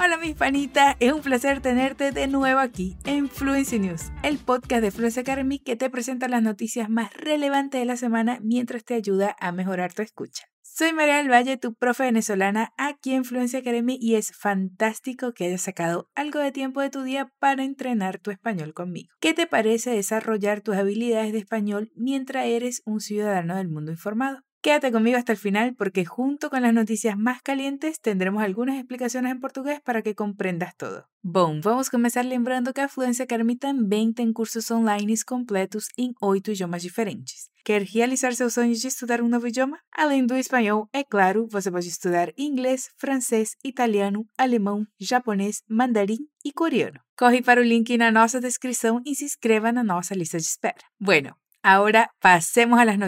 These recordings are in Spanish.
Hola mis panitas, es un placer tenerte de nuevo aquí en Fluency News, el podcast de Fluency Academy que te presenta las noticias más relevantes de la semana mientras te ayuda a mejorar tu escucha. Soy María del Valle, tu profe venezolana aquí en Fluency Academy y es fantástico que hayas sacado algo de tiempo de tu día para entrenar tu español conmigo. ¿Qué te parece desarrollar tus habilidades de español mientras eres un ciudadano del mundo informado? Quédate conmigo hasta el final porque junto con las noticias más calientes tendremos algunas explicações em português para que comprendas todo. Bom, vamos começar lembrando que a Fluência Academy também tem cursos online completos em oito idiomas diferentes. Quer realizar seu sonho de estudar um novo idioma? Além do espanhol, é claro, você pode estudar inglês, francês, italiano, alemão, japonês, mandarim e coreano. Corre para o link na nossa descrição e se inscreva na nossa lista de espera. Bueno, agora passemos a las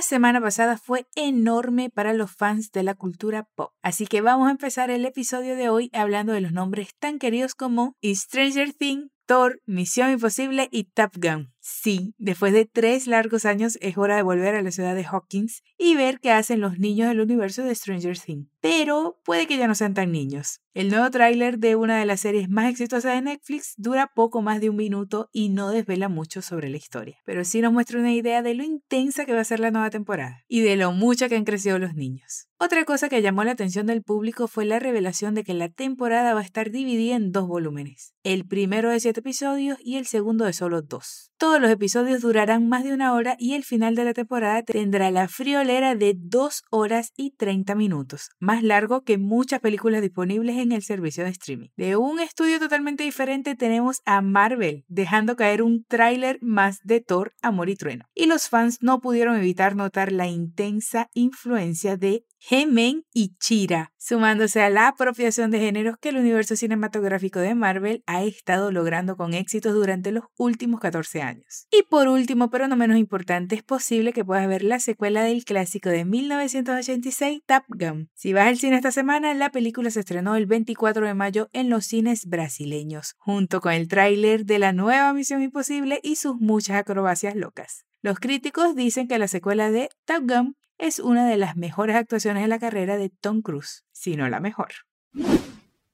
La semana pasada fue enorme para los fans de la cultura pop, así que vamos a empezar el episodio de hoy hablando de los nombres tan queridos como Stranger Things, Thor, Misión Imposible y Top Gun. Sí, después de tres largos años es hora de volver a la ciudad de Hawkins y ver qué hacen los niños del universo de Stranger Things. Pero puede que ya no sean tan niños. El nuevo tráiler de una de las series más exitosas de Netflix dura poco más de un minuto y no desvela mucho sobre la historia, pero sí nos muestra una idea de lo intensa que va a ser la nueva temporada y de lo mucho que han crecido los niños. Otra cosa que llamó la atención del público fue la revelación de que la temporada va a estar dividida en dos volúmenes, el primero de siete episodios y el segundo de solo dos. Todos los episodios durarán más de una hora y el final de la temporada tendrá la friolera de 2 horas y 30 minutos, más largo que muchas películas disponibles en el servicio de streaming. De un estudio totalmente diferente tenemos a Marvel, dejando caer un tráiler más de Thor, Amor y Trueno. Y los fans no pudieron evitar notar la intensa influencia de Hemen y Chira, sumándose a la apropiación de géneros que el universo cinematográfico de Marvel ha estado logrando con éxitos durante los últimos 14 años. Y por último, pero no menos importante, es posible que puedas ver la secuela del clásico de 1986, Top Gun. Si vas al cine esta semana, la película se estrenó el 24 de mayo en los cines brasileños, junto con el tráiler de la nueva Misión Imposible y sus muchas acrobacias locas. Los críticos dicen que la secuela de Top Gun es una de las mejores actuaciones de la carreira de Tom Cruise, se não a melhor.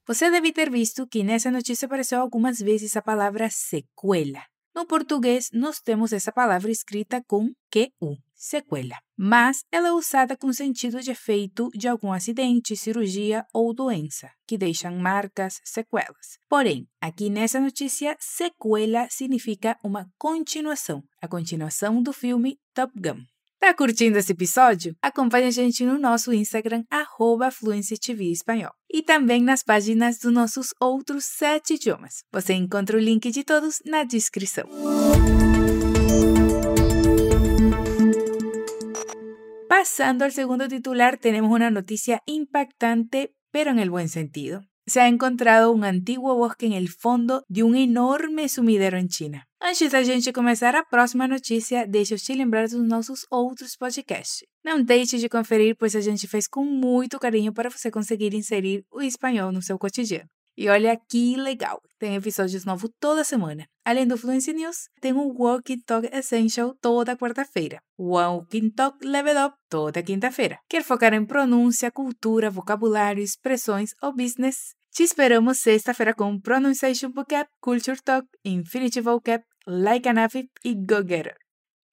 Você deve ter visto que nessa notícia apareceu algumas vezes a palavra sequela. No português, nós temos essa palavra escrita com QU, sequela, mas ela é usada com sentido de efeito de algum acidente, cirurgia ou doença, que deixam marcas, sequelas. Porém, aqui nessa notícia, sequela significa uma continuação, a continuação do filme Top Gun. Tá curtindo esse episódio? Acompanhe a gente no nosso Instagram, arroba Espanhol. E também nas páginas dos nossos outros sete idiomas. Você encontra o link de todos na descrição. Pasando al segundo titular, tenemos una noticia impactante, pero en el buen sentido. Se ha encontrado un antiguo bosque en el fondo de un enorme sumidero en China. Antes da gente começar a próxima notícia, deixa eu te lembrar dos nossos outros podcasts. Não deixe de conferir, pois a gente fez com muito carinho para você conseguir inserir o espanhol no seu cotidiano. E olha que legal! Tem episódios novos toda semana. Além do Fluency News, tem o Walking Talk Essential toda quarta-feira. Walking Talk Level Up toda quinta-feira. Quer focar em pronúncia, cultura, vocabulário, expressões ou business? Te esperamos sexta-feira com Pronunciation Vocab, Culture Talk, Infinity Vocab, Like an Aphid y Go Getter.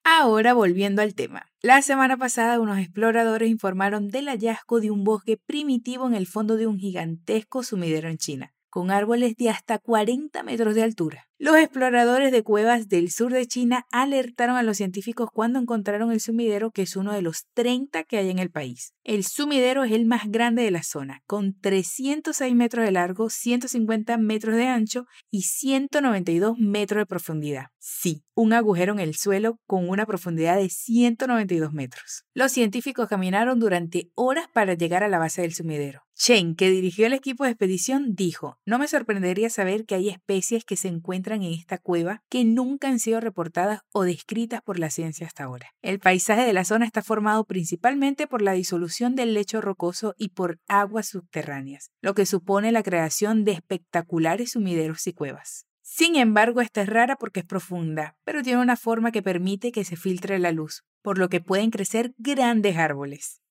Ahora volviendo al tema. La semana pasada unos exploradores informaron del hallazgo de un bosque primitivo en el fondo de un gigantesco sumidero en China, con árboles de hasta 40 metros de altura. Los exploradores de cuevas del sur de China alertaron a los científicos cuando encontraron el sumidero, que es uno de los 30 que hay en el país. El sumidero es el más grande de la zona, con 306 metros de largo, 150 metros de ancho y 192 metros de profundidad. Sí, un agujero en el suelo con una profundidad de 192 metros. Los científicos caminaron durante horas para llegar a la base del sumidero. Chen, que dirigió el equipo de expedición, dijo, no me sorprendería saber que hay especies que se encuentran en esta cueva que nunca han sido reportadas o descritas por la ciencia hasta ahora. El paisaje de la zona está formado principalmente por la disolución del lecho rocoso y por aguas subterráneas, lo que supone la creación de espectaculares sumideros y cuevas. Sin embargo, esta es rara porque es profunda, pero tiene una forma que permite que se filtre la luz, por lo que pueden crecer grandes árboles.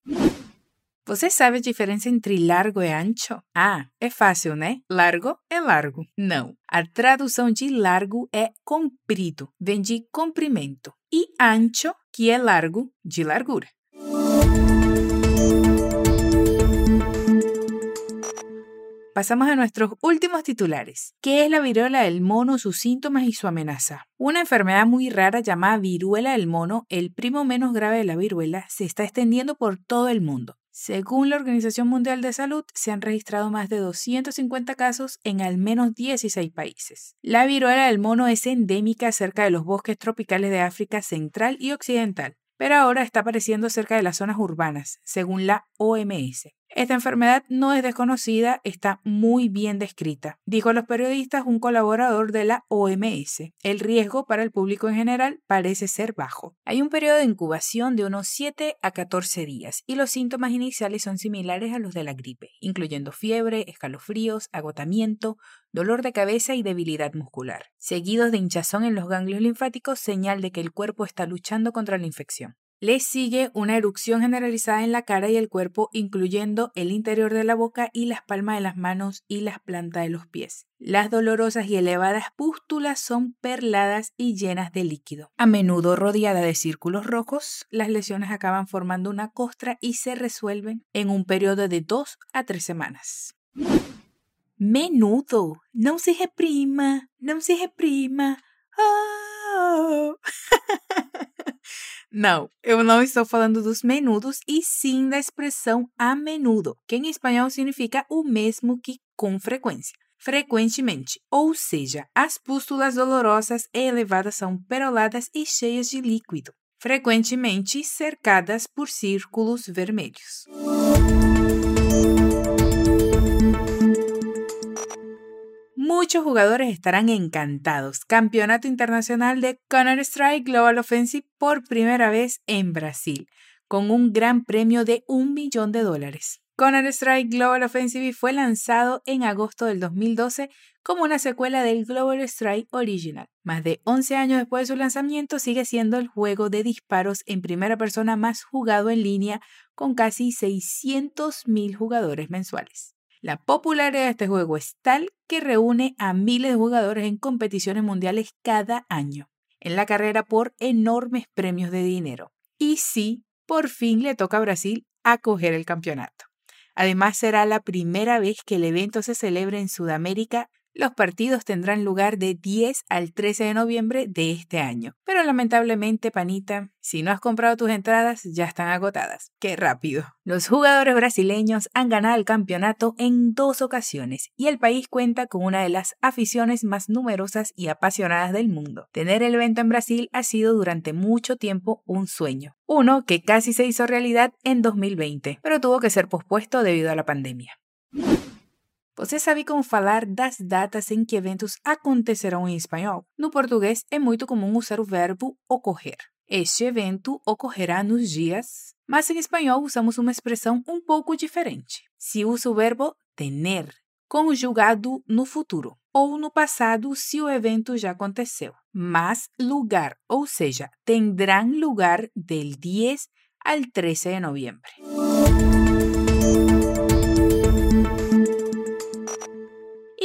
Você sabe a diferença entre largo e ancho? Ah, é fácil, né? Largo é largo. Não. A tradução de largo é comprido, vem de comprimento. E ancho, que é largo, de largura. Pasamos a nuestros últimos titulares. ¿Qué es la viruela del mono, sus síntomas y su amenaza? Una enfermedad muy rara llamada viruela del mono, el primo menos grave de la viruela, se está extendiendo por todo el mundo. Según la Organización Mundial de Salud, se han registrado más de 250 casos en al menos 16 países. La viruela del mono es endémica cerca de los bosques tropicales de África Central y Occidental, pero ahora está apareciendo cerca de las zonas urbanas, según la OMS. Esta enfermedad no es desconocida, está muy bien descrita, dijo a los periodistas un colaborador de la OMS. El riesgo para el público en general parece ser bajo. Hay un periodo de incubación de unos 7 a 14 días y los síntomas iniciales son similares a los de la gripe, incluyendo fiebre, escalofríos, agotamiento, dolor de cabeza y debilidad muscular, seguidos de hinchazón en los ganglios linfáticos, señal de que el cuerpo está luchando contra la infección. Le sigue una erupción generalizada en la cara y el cuerpo, incluyendo el interior de la boca y las palmas de las manos y las plantas de los pies. Las dolorosas y elevadas pústulas son perladas y llenas de líquido. A menudo rodeada de círculos rojos, las lesiones acaban formando una costra y se resuelven en un periodo de dos a tres semanas. Menudo, no se reprima, no se reprima. Oh. Não, eu não estou falando dos menudos e sim da expressão a menudo, que em espanhol significa o mesmo que com frequência. Frequentemente, ou seja, as pústulas dolorosas e elevadas são peroladas e cheias de líquido, frequentemente cercadas por círculos vermelhos. Muchos jugadores estarán encantados. Campeonato Internacional de Counter-Strike Global Offensive por primera vez en Brasil, con un gran premio de un millón de dólares. Counter-Strike Global Offensive fue lanzado en agosto del 2012 como una secuela del Global Strike Original. Más de 11 años después de su lanzamiento, sigue siendo el juego de disparos en primera persona más jugado en línea, con casi 600.000 jugadores mensuales. La popularidad de este juego es tal que reúne a miles de jugadores en competiciones mundiales cada año, en la carrera por enormes premios de dinero. Y sí, por fin le toca a Brasil acoger el campeonato. Además, será la primera vez que el evento se celebre en Sudamérica los partidos tendrán lugar de 10 al 13 de noviembre de este año. Pero lamentablemente, panita, si no has comprado tus entradas, ya están agotadas. ¡Qué rápido! Los jugadores brasileños han ganado el campeonato en dos ocasiones y el país cuenta con una de las aficiones más numerosas y apasionadas del mundo. Tener el evento en Brasil ha sido durante mucho tiempo un sueño. Uno que casi se hizo realidad en 2020, pero tuvo que ser pospuesto debido a la pandemia. Você sabe como falar das datas em que eventos acontecerão em espanhol? No português é muito comum usar o verbo ocorrer. Este evento ocorrerá nos dias, mas em espanhol usamos uma expressão um pouco diferente. Se usa o verbo tener, conjugado no futuro, ou no passado se o evento já aconteceu. Mas lugar, ou seja, tendrán lugar del 10 al 13 de noviembre.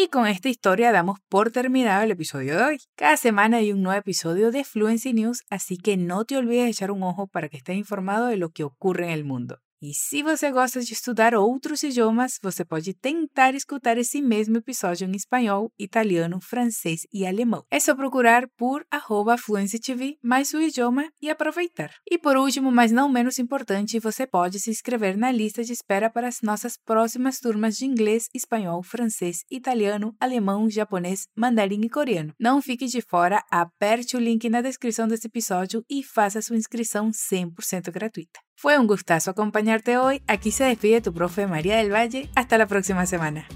Y con esta historia damos por terminado el episodio de hoy. Cada semana hay un nuevo episodio de Fluency News, así que no te olvides de echar un ojo para que estés informado de lo que ocurre en el mundo. E se você gosta de estudar outros idiomas, você pode tentar escutar esse mesmo episódio em espanhol, italiano, francês e alemão. É só procurar por arroba Fluency TV mais o idioma e aproveitar. E por último, mas não menos importante, você pode se inscrever na lista de espera para as nossas próximas turmas de inglês, espanhol, francês, italiano, alemão, japonês, mandarim e coreano. Não fique de fora, aperte o link na descrição desse episódio e faça sua inscrição 100% gratuita. Fue un gustazo acompañarte hoy. Aquí se despide tu profe María del Valle. Hasta la próxima semana.